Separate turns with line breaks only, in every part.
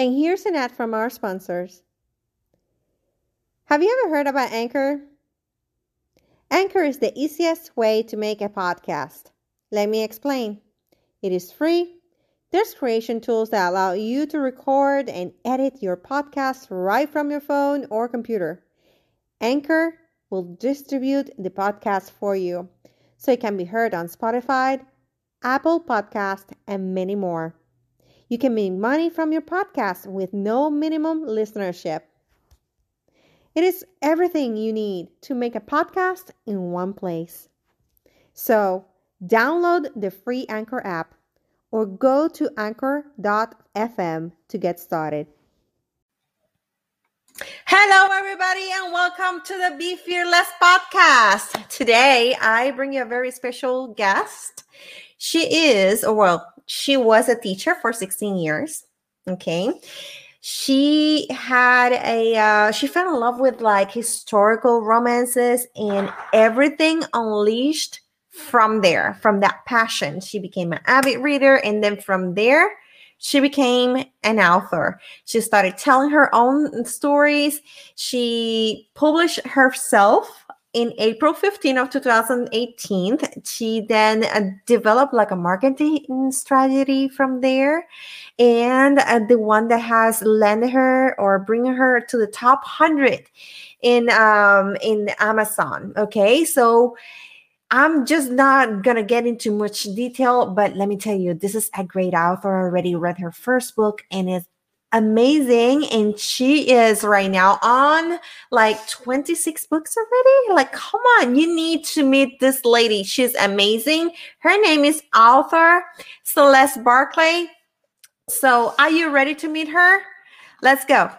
And here's an ad from our sponsors. Have you ever heard about Anchor? Anchor is the easiest way to make a podcast. Let me explain. It is free. There's creation tools that allow you to record and edit your podcast right from your phone or computer. Anchor will distribute the podcast for you so it can be heard on Spotify, Apple Podcast, and many more. You can make money from your podcast with no minimum listenership. It is everything you need to make a podcast in one place. So, download the free Anchor app or go to anchor.fm to get started. Hello, everybody, and welcome to the Be Fearless podcast. Today, I bring you a very special guest. She is, or well, she was a teacher for 16 years. Okay. She had a, uh, she fell in love with like historical romances and everything unleashed from there, from that passion. She became an avid reader. And then from there, she became an author. She started telling her own stories. She published herself in April 15 of 2018. She then uh, developed like a marketing strategy from there. And uh, the one that has landed her or bring her to the top 100 in um in Amazon. Okay. So I'm just not gonna get into much detail, but let me tell you, this is a great author. I already read her first book and it's amazing. And she is right now on like 26 books already. Like, come on, you need to meet this lady. She's amazing. Her name is author Celeste Barclay. So, are you ready to meet her? Let's go.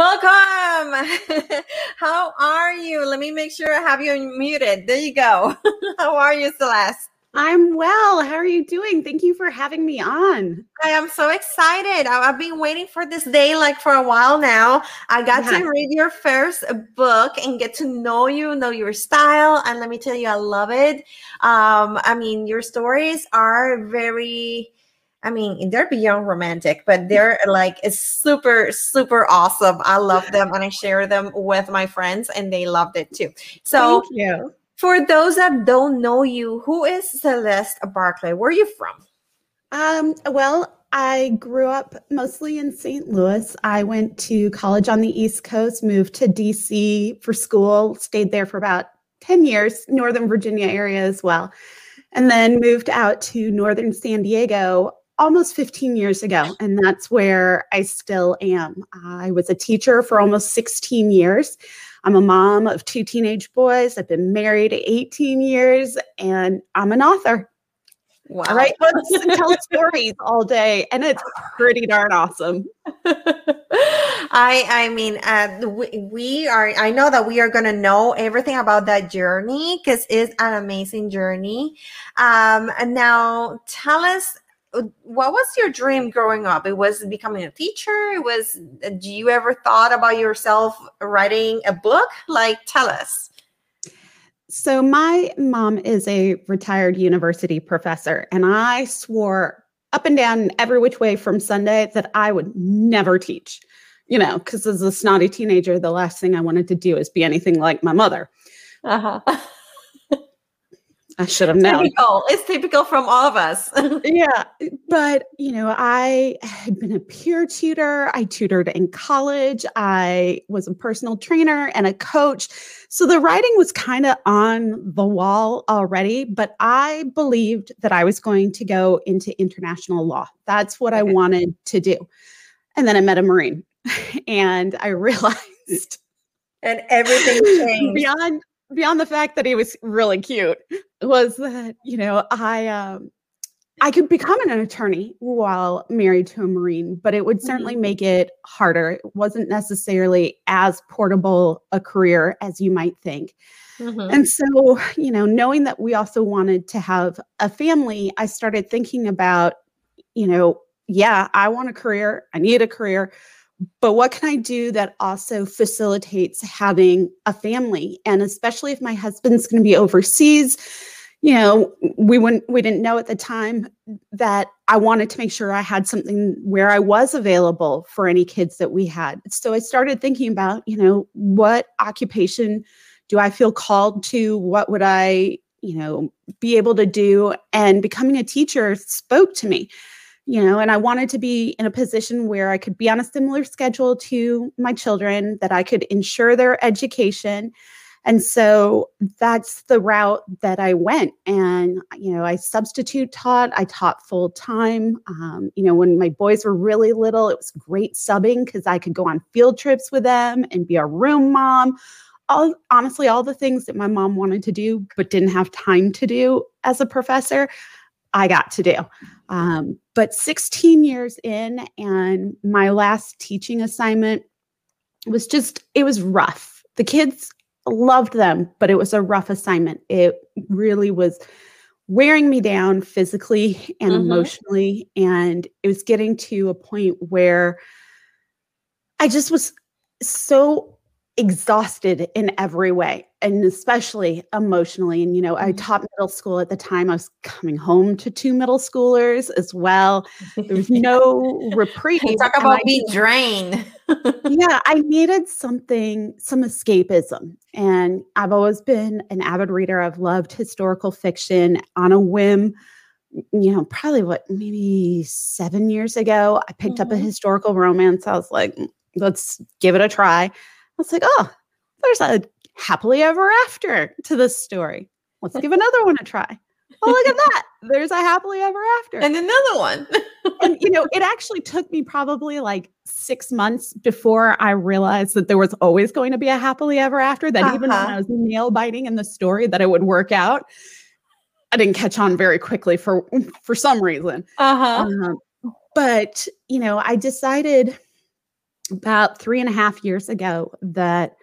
Welcome. How are you? Let me make sure I have you muted. There you go. How are you, Celeste?
I'm well. How are you doing? Thank you for having me on.
I am so excited. I, have been waiting for this day like for a while now. I got yeah. to read your first book and get to know you, know your style. And let me tell you, I love it. Um, I mean, your stories are very I mean, they're beyond romantic, but they're like super, super awesome. I love them and I share them with my friends and they loved it too. So. For those that don't know you, who is Celeste Barclay? Where are you from?
Um, well, I grew up mostly in St. Louis. I went to college on the East Coast, moved to DC for school, stayed there for about 10 years, Northern Virginia area as well, and then moved out to Northern San Diego almost 15 years ago, and that's where I still am. I was a teacher for almost 16 years. I'm a mom of two teenage boys. I've been married 18 years, and I'm an author. Wow. I write books and tell stories all day, and it's pretty darn awesome.
I I mean, uh, we, we are. I know that we are going to know everything about that journey because it's an amazing journey. Um, and now, tell us what was your dream growing up? It was becoming a teacher? It was do you ever thought about yourself writing a book? Like tell us.
So my mom is a retired university professor and i swore up and down every which way from sunday that i would never teach you know because as a snotty teenager the last thing i wanted to do is be anything like my mother. Uh-huh I should have known.
Typical. It's typical from all of us.
yeah. But, you know, I had been a peer tutor. I tutored in college. I was a personal trainer and a coach. So the writing was kind of on the wall already, but I believed that I was going to go into international law. That's what okay. I wanted to do. And then I met a Marine and I realized.
And everything changed.
Beyond beyond the fact that he was really cute was that you know i um i could become an attorney while married to a marine but it would certainly mm-hmm. make it harder it wasn't necessarily as portable a career as you might think Mm-hmm. And so, you know, knowing that we also wanted to have a family, I started thinking about, you know, yeah, I want a career, I need a career, but what can I do that also facilitates having a family? And especially if my husband's going to be overseas, you know, we wouldn't we didn't know at the time that I wanted to make sure I had something where I was available for any kids that we had. So I started thinking about, you know, what occupation do I feel called to? What would I, you know, be able to do? And becoming a teacher spoke to me you know, and I wanted to be in a position where I could be on a similar schedule to my children, that I could ensure their education. And so that's the route that I went. And, you know, I substitute taught, I taught full time. Um, you know, when my boys were really little, it was great subbing because I could go on field trips with them and be a room mom. All, honestly, all the things that my mom wanted to do but didn't have time to do as a professor, I got to do. Um, but 16 years in, and my last teaching assignment was just, it was rough. The kids loved them, but it was a rough assignment. It really was wearing me down physically and mm-hmm. emotionally. And it was getting to a point where I just was so exhausted in every way and especially emotionally and you know i mm-hmm. taught middle school at the time i was coming home to two middle schoolers as well there was no reprieve
talk about being drained
yeah i needed something some escapism and i've always been an avid reader i've loved historical fiction on a whim you know probably what maybe seven years ago i picked mm-hmm. up a mm-hmm. historical romance i was like mm, let's give it a try was like, oh, there's a happily ever after to this story. Let's give another one a try. Oh, look at that. There's a happily ever after.
And another one.
and, you know, it actually took me probably like six months before I realized that there was always going to be a happily ever after, that uh-huh. even when uh-huh. I was nail biting in the story, that it would work out. I didn't catch on very quickly for for some reason.
Uh-huh. Um,
but, you know, I decided – about three and a half years ago that,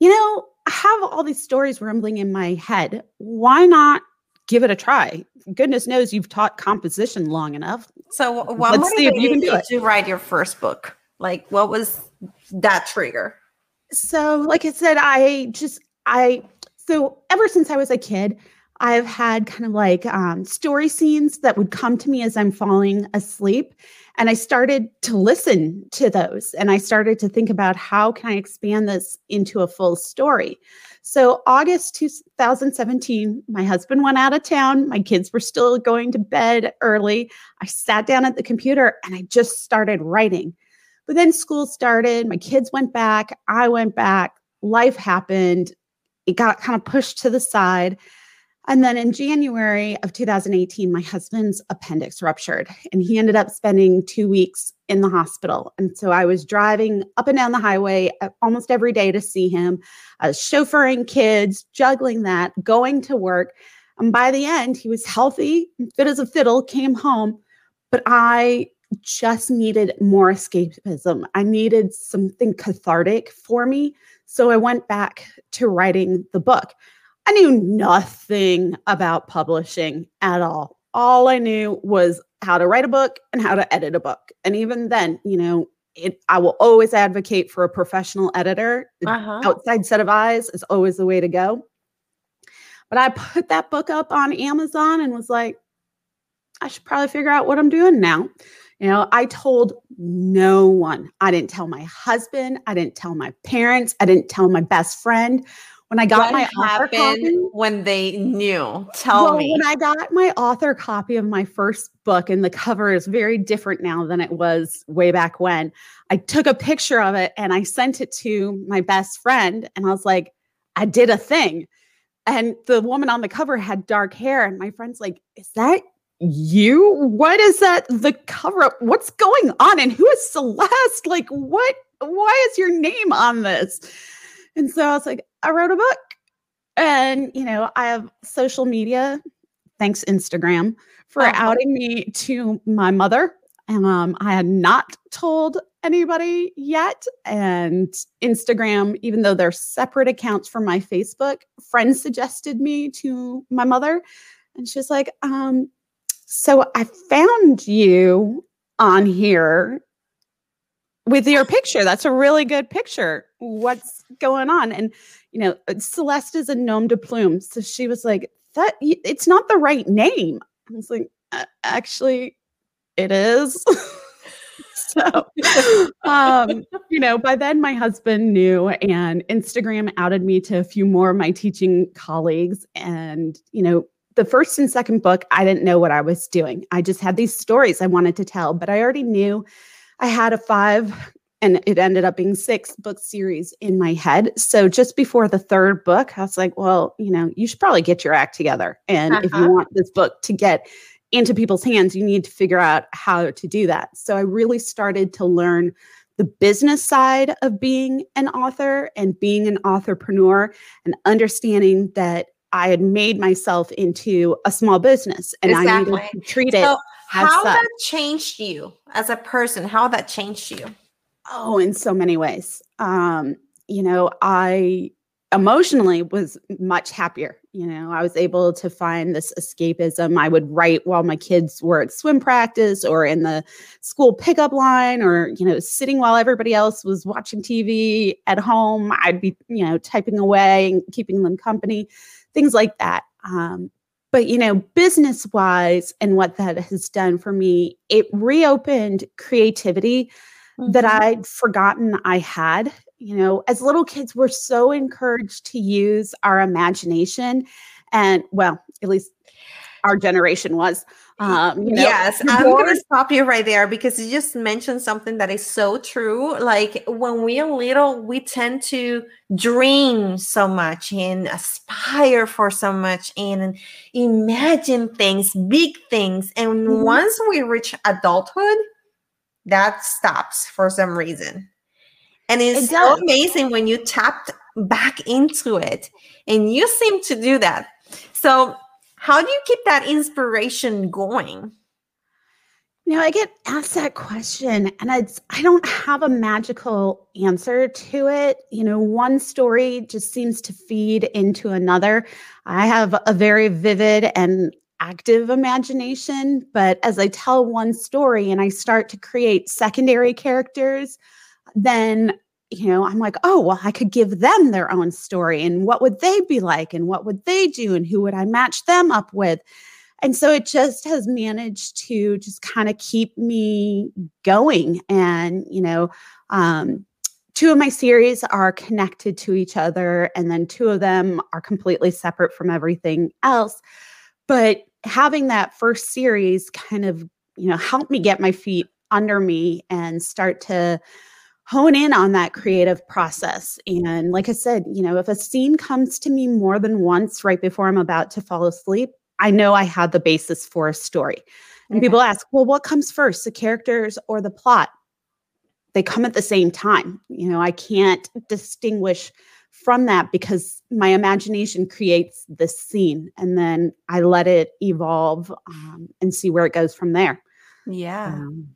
you know, I have all these stories rumbling in my head. Why not give it a try? Goodness knows you've taught composition long enough.
So, what Let's see if you can do it. to write your first book? Like, what was that trigger?
So, like I said, I just, I, so ever since I was a kid, I've had kind of like um, story scenes that would come to me as I'm falling asleep. And I started to listen to those and I started to think about how can I expand this into a full story. So, August 2017, my husband went out of town. My kids were still going to bed early. I sat down at the computer and I just started writing. But then school started, my kids went back, I went back, life happened. It got kind of pushed to the side. And then in January of 2018, my husband's appendix ruptured and he ended up spending two weeks in the hospital. And so I was driving up and down the highway uh, almost every day to see him. I was chauffeuring kids, juggling that, going to work. And by the end, he was healthy, fit as a fiddle, came home. But I just needed more escapism. I needed something cathartic for me. So I went back to writing the book. I knew nothing about publishing at all. All I knew was how to write a book and how to edit a book. And even then, you know, it, I will always advocate for a professional editor. Uh-huh. Outside set of eyes is always the way to go. But I put that book up on Amazon and was like, I should probably figure out what I'm doing now. You know, I told no one. I didn't tell my husband. I didn't tell my parents. I didn't tell my best friend. When I got what my author copy,
when they knew, tell well, me.
When I got my author copy of my first book, and the cover is very different now than it was way back when. I took a picture of it and I sent it to my best friend, and I was like, "I did a thing." And the woman on the cover had dark hair, and my friend's like, "Is that you? What is that? The cover up? What's going on? And who is Celeste? Like, what? Why is your name on this?" And so I was like, I wrote a book. And, you know, I have social media, thanks Instagram, for uh-huh. outing me to my mother. Um, I had not told anybody yet. And Instagram, even though they're separate accounts from my Facebook, friends suggested me to my mother. And she's like, um, so I found you on here with your picture. That's a really good picture. What's going on? And you know, uh, Celeste is a nom de plume. So she was like, that it's not the right name. I was like, actually, it is. so, um, you know, by then my husband knew, and Instagram outed me to a few more of my teaching colleagues. And, you know, the first and second book, I didn't know what I was doing. I just had these stories I wanted to tell, but I already knew I had a five and it ended up being six book series in my head. So just before the third book, I was like, well, you know, you should probably get your act together. And uh-huh. if you uh-huh. want this book to get into people's hands, you need to figure out how to do that. So I really started to learn the business side of being an author and being an entrepreneur and understanding that I had made myself into a small business and exactly. I needed to treat so it.
How such. that changed you as a person? How that changed you?
Oh, in so many ways. Um, you know, I emotionally was much happier. You know, I was able to find this escapism. I would write while my kids were at swim practice or in the school pickup line or, you know, sitting while everybody else was watching TV at home. I'd be, you know, typing away and keeping them company, things like that. Um, but, you know, business wise and what that has done for me, it reopened creativity mm-hmm. that I'd forgotten I had. You know, as little kids, we're so encouraged to use our imagination. And well, at least our generation was. Um, you know,
yes, I'm going to stop you right there because you just mentioned something that is so true. Like when we are little, we tend to dream so much and aspire for so much and imagine things, big things. And mm-hmm. once we reach adulthood, that stops for some reason. And it's it so amazing when you tapped back into it. And you seem to do that. So, how do you keep that inspiration going?
You know, I get asked that question and it's I don't have a magical answer to it. You know, one story just seems to feed into another. I have a very vivid and active imagination, but as I tell one story and I start to create secondary characters, then you know, I'm like, oh, well, I could give them their own story and what would they be like and what would they do and who would I match them up with? And so it just has managed to just kind of keep me going. And, you know, um, two of my series are connected to each other, and then two of them are completely separate from everything else. But having that first series kind of, you know, helped me get my feet under me and start to hone in on that creative process. And like I said, you know, if a scene comes to me more than once right before I'm about to fall asleep, I know I have the basis for a story. And okay. people ask, well, what comes first, the characters or the plot? They come at the same time. You know, I can't distinguish from that because my imagination creates this scene and then I let it evolve um, and see where it goes from there.
Yeah. Um,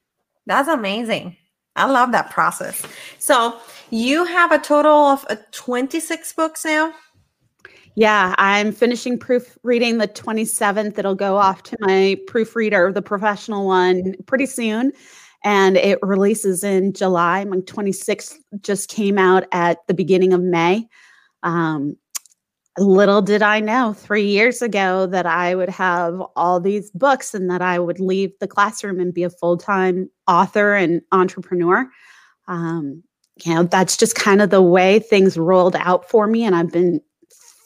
That's amazing. I love that process. So you have a total of uh, 26 books now?
Yeah, I'm finishing proofreading the 27th. It'll go off to my proofreader, the professional one, pretty soon and it releases in July. My 26th just came out at the beginning of May. Um, little did I know three years ago that I would have all these books and that I would leave the classroom and be a full time author and entrepreneur. Um, you know, that's just kind of the way things rolled out for me. And I've been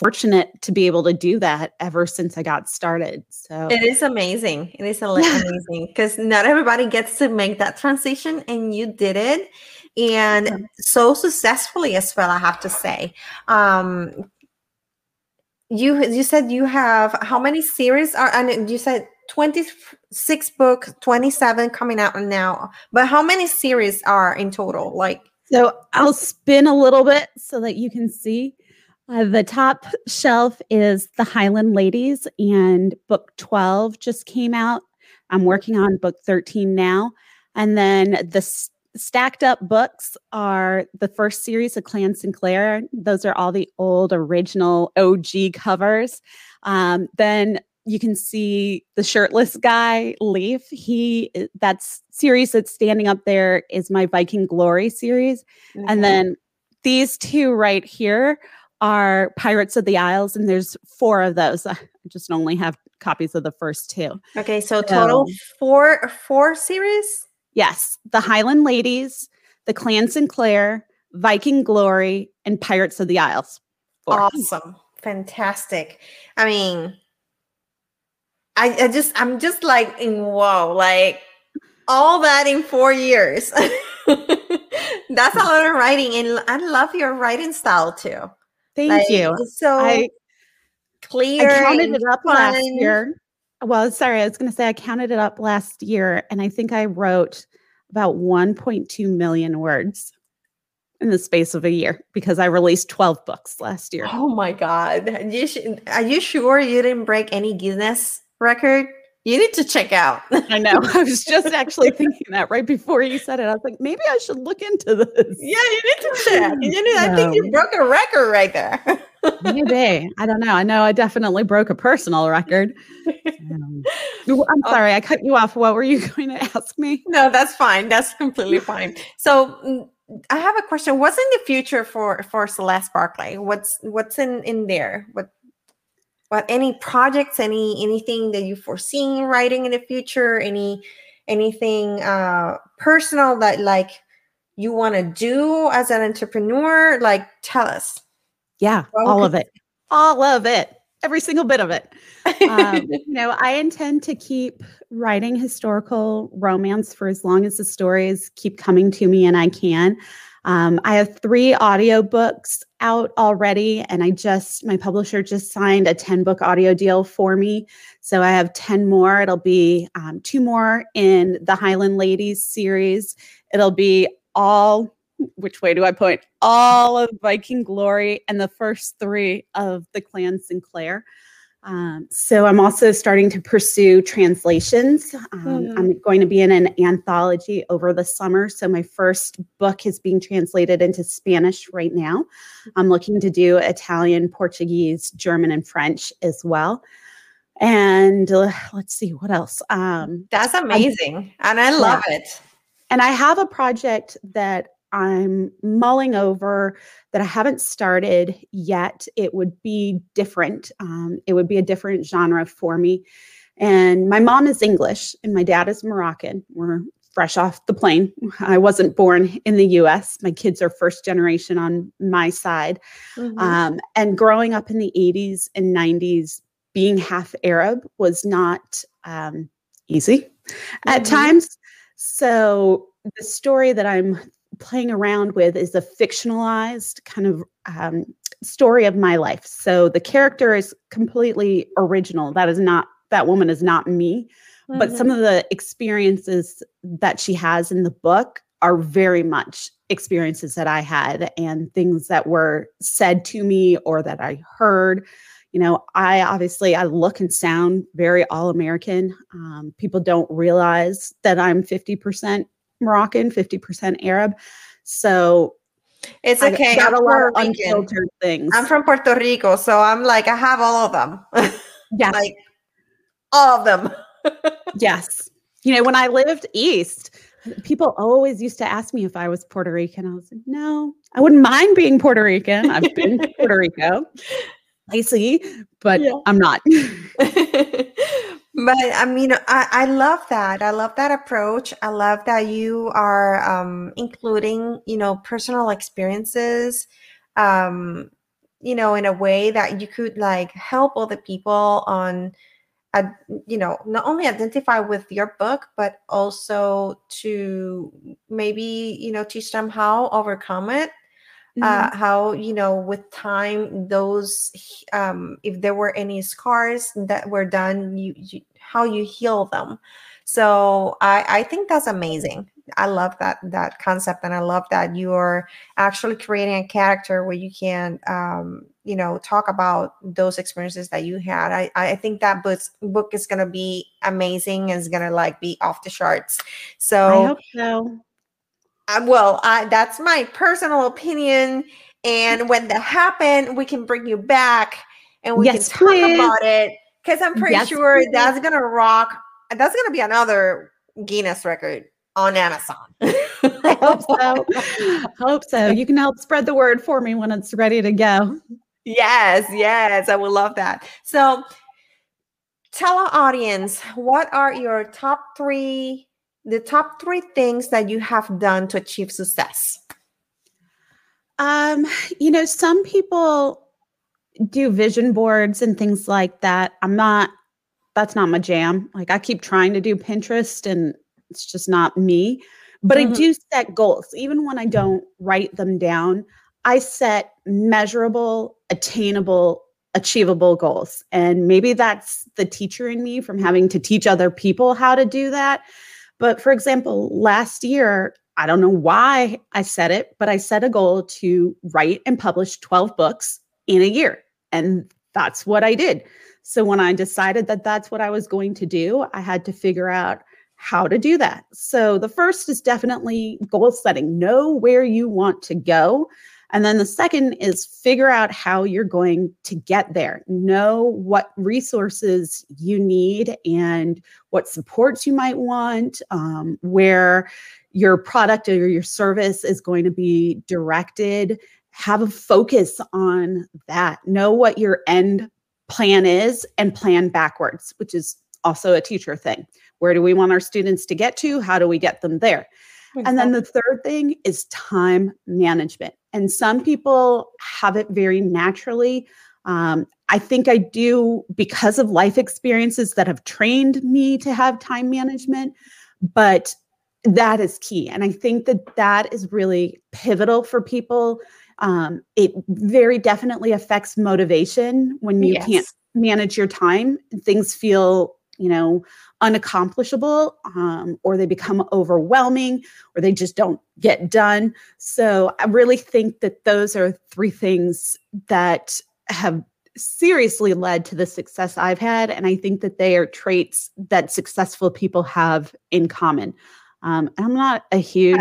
fortunate to be able to do that ever since I got started. So
it is amazing. It is amazing because not everybody gets to make that transition, and you did it, and so successfully as well. I have to say. Um, you you said you have how many series are and you said 26 book 27 coming out now but how many series are in total like
so i'll spin a little bit so that you can see uh, the top shelf is The Highland Ladies, and book 12 just came out. I'm working on book 13 now. And then the stacked up books are the first series of Clan Sinclair. Those are all the old original OG covers. Um, then you can see the shirtless guy, Leif. He that's series that's standing up there is my Viking Glory series. Mm-hmm. And then these two right here are Pirates of the Isles, and there's four of those. I just only have copies of the first two.
Okay, so total four four series.
Yes, the Highland Ladies, the Clan Sinclair, Viking Glory, and Pirates of the Isles.
Four. Awesome, fantastic. I mean, I, I just I'm just like in wow, like all that in four years. That's a lot of writing, and I love your writing style too.
Thank like, you.
So I, clear.
I counted it up fun. last year. Well, sorry, I was going to say I counted it up last year, and I think I wrote about 1.2 million words in the space of a year because I released 12 books last year.
Oh my God. You sh- are you sure you didn't break any Guinness record? You need to check out.
I know. I was just actually thinking that right before you said it. I was like, maybe I should look into this.
Yeah, you need to check. You need, I think you broke a record right there.
maybe. I don't know. I know I definitely broke a personal record. Um, I'm oh. sorry, I cut you off. What were you going to ask me?
No, that's fine. That's completely fine. So mm, I have a question. What's in the future for for Celeste Barclay? What's what's in in there? What what any projects any anything that you foresee writing in the future any anything uh personal that like you want to do as an entrepreneur like tell us
yeah all of it all of it every single bit of it um, you know i intend to keep writing historical romance for as long as the stories keep coming to me and i can um, I have three audiobooks out already, and I just, my publisher just signed a 10 book audio deal for me. So I have 10 more. It'll be um, two more in the Highland Ladies series. It'll be all, which way do I point? All of Viking Glory and the first three of the Clan Sinclair. Um, so I'm also starting to pursue translations. Um, mm-hmm. I'm going to be in an anthology over the summer. So my first book is being translated into Spanish right now. I'm looking to do Italian, Portuguese, German, and French as well. And uh, let's see what else. Um,
That's amazing, I, and I love yeah. it.
And I have a project that I'm mulling over that I haven't started yet. It would be different. Um, it would be a different genre for me. And my mom is English and my dad is Moroccan. We're fresh off the plane. I wasn't born in the US. My kids are first generation on my side. Mm-hmm. Um, and growing up in the 80s and 90s, being half Arab was not um, easy mm-hmm. at times. So the story that I'm playing around with is a fictionalized kind of um, story of my life. So the character is completely original. That is not that woman is not me, mm-hmm. but some mm-hmm. of the experiences that she has in the book are very much experiences that I had and things that were said to me or that I heard. You know, I obviously I look and sound very all American. Um, people don't realize that I'm 50% Moroccan, 50% Arab. So
it's okay.
I got a lot of unfiltered things.
I'm from Puerto Rico, so I'm like, I have all of them. Yeah. like all of them.
yes. You know, when I lived east, people always used to ask me if I was Puerto Rican. I was like, no, I wouldn't mind being Puerto Rican. I've been to Puerto Rico. I see, but yeah. I'm not.
But I mean, I, I love that. I love that approach. I love that you are um, including, you know, personal experiences, um, you know, in a way that you could like help other people on, uh, you know, not only identify with your book, but also to maybe, you know, teach them how overcome it mm-hmm. uh, how you know with time those um, if there were any scars that were done you, you how you heal them. So I, I think that's amazing. I love that that concept and i love that you're actually creating a character where you can um, you know talk about those experiences that you had. I i think that book book is gonna be amazing and is gonna like be off the charts. So
i hope so
Uh, well, I, that's my personal opinion. And when that happened, we can bring you back and we yes, can talk please. about it because I'm pretty yes, sure please. that's gonna rock. That's gonna be another Guinness record on Amazon.
I hope so. hope so. You can help spread the word for me when it's ready to go.
Yes, yes, I would love that. So, tell our audience what are your top three, the top three things that you have done to achieve success.
Um, you know, some people do vision boards and things like that. I'm not. That's not my jam. Like I keep trying to do Pinterest, and it's just not me. But mm-hmm. I do set goals, even when I don't write them down. I set measurable, attainable, achievable goals. And maybe that's the teacher in me from having to teach other people how to do that. But for example, last year, I don't know why I set it, but I set a goal to write and publish 12 books in a year. And that's what I did. So when I decided that that's what I was going to do, I had to figure out how to do that. So the first is definitely goal setting. Know where you want to go. And then the second is figure out how you're going to get there. Know what resources you need and what supports you might want, um, where your product or your service is going to be directed. Have a focus on that. Know what your end plan is and plan backwards, which is also a teacher thing. Where do we want our students to get to? How do we get them there? Exactly. And then the third thing is time management. And some people have it very naturally. Um, I think I do because of life experiences that have trained me to have time management, but that is key. And I think that that is really pivotal for people. Um, it very definitely affects motivation when you yes. can't manage your time. Things feel, you know, unaccomplishable um, or they become overwhelming or they just don't get done. So I really think that those are three things that have seriously led to the success I've had. And I think that they are traits that successful people have in common. Um, I'm not a huge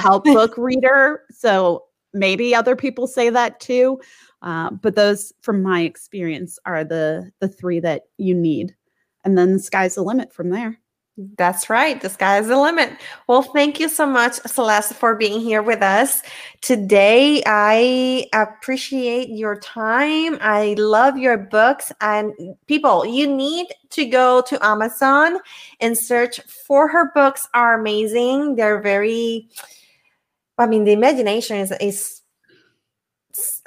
help book reader, so maybe other people say that too. Uh, but those, from my experience, are the the three that you need and then the sky's the limit from there.
That's right. The sky is the limit. Well, thank you so much, Celeste, for being here with us today. I appreciate your time. I love your books. And people, you need to go to Amazon and search for her books are amazing. They're very, I mean, the imagination is, is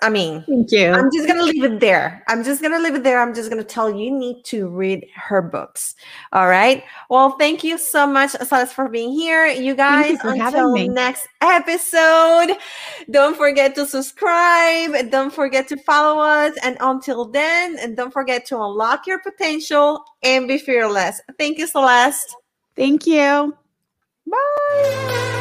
I mean,
thank you.
I'm just gonna leave it there. I'm just gonna leave it there. I'm just gonna tell you, you need to read her books. All right. Well, thank you so much, Celeste, for being here. You guys, you until next episode. Don't forget to subscribe. Don't forget to follow us. And until then, and don't forget to unlock your potential and be fearless. Thank you, Celeste.
Thank you.
Bye.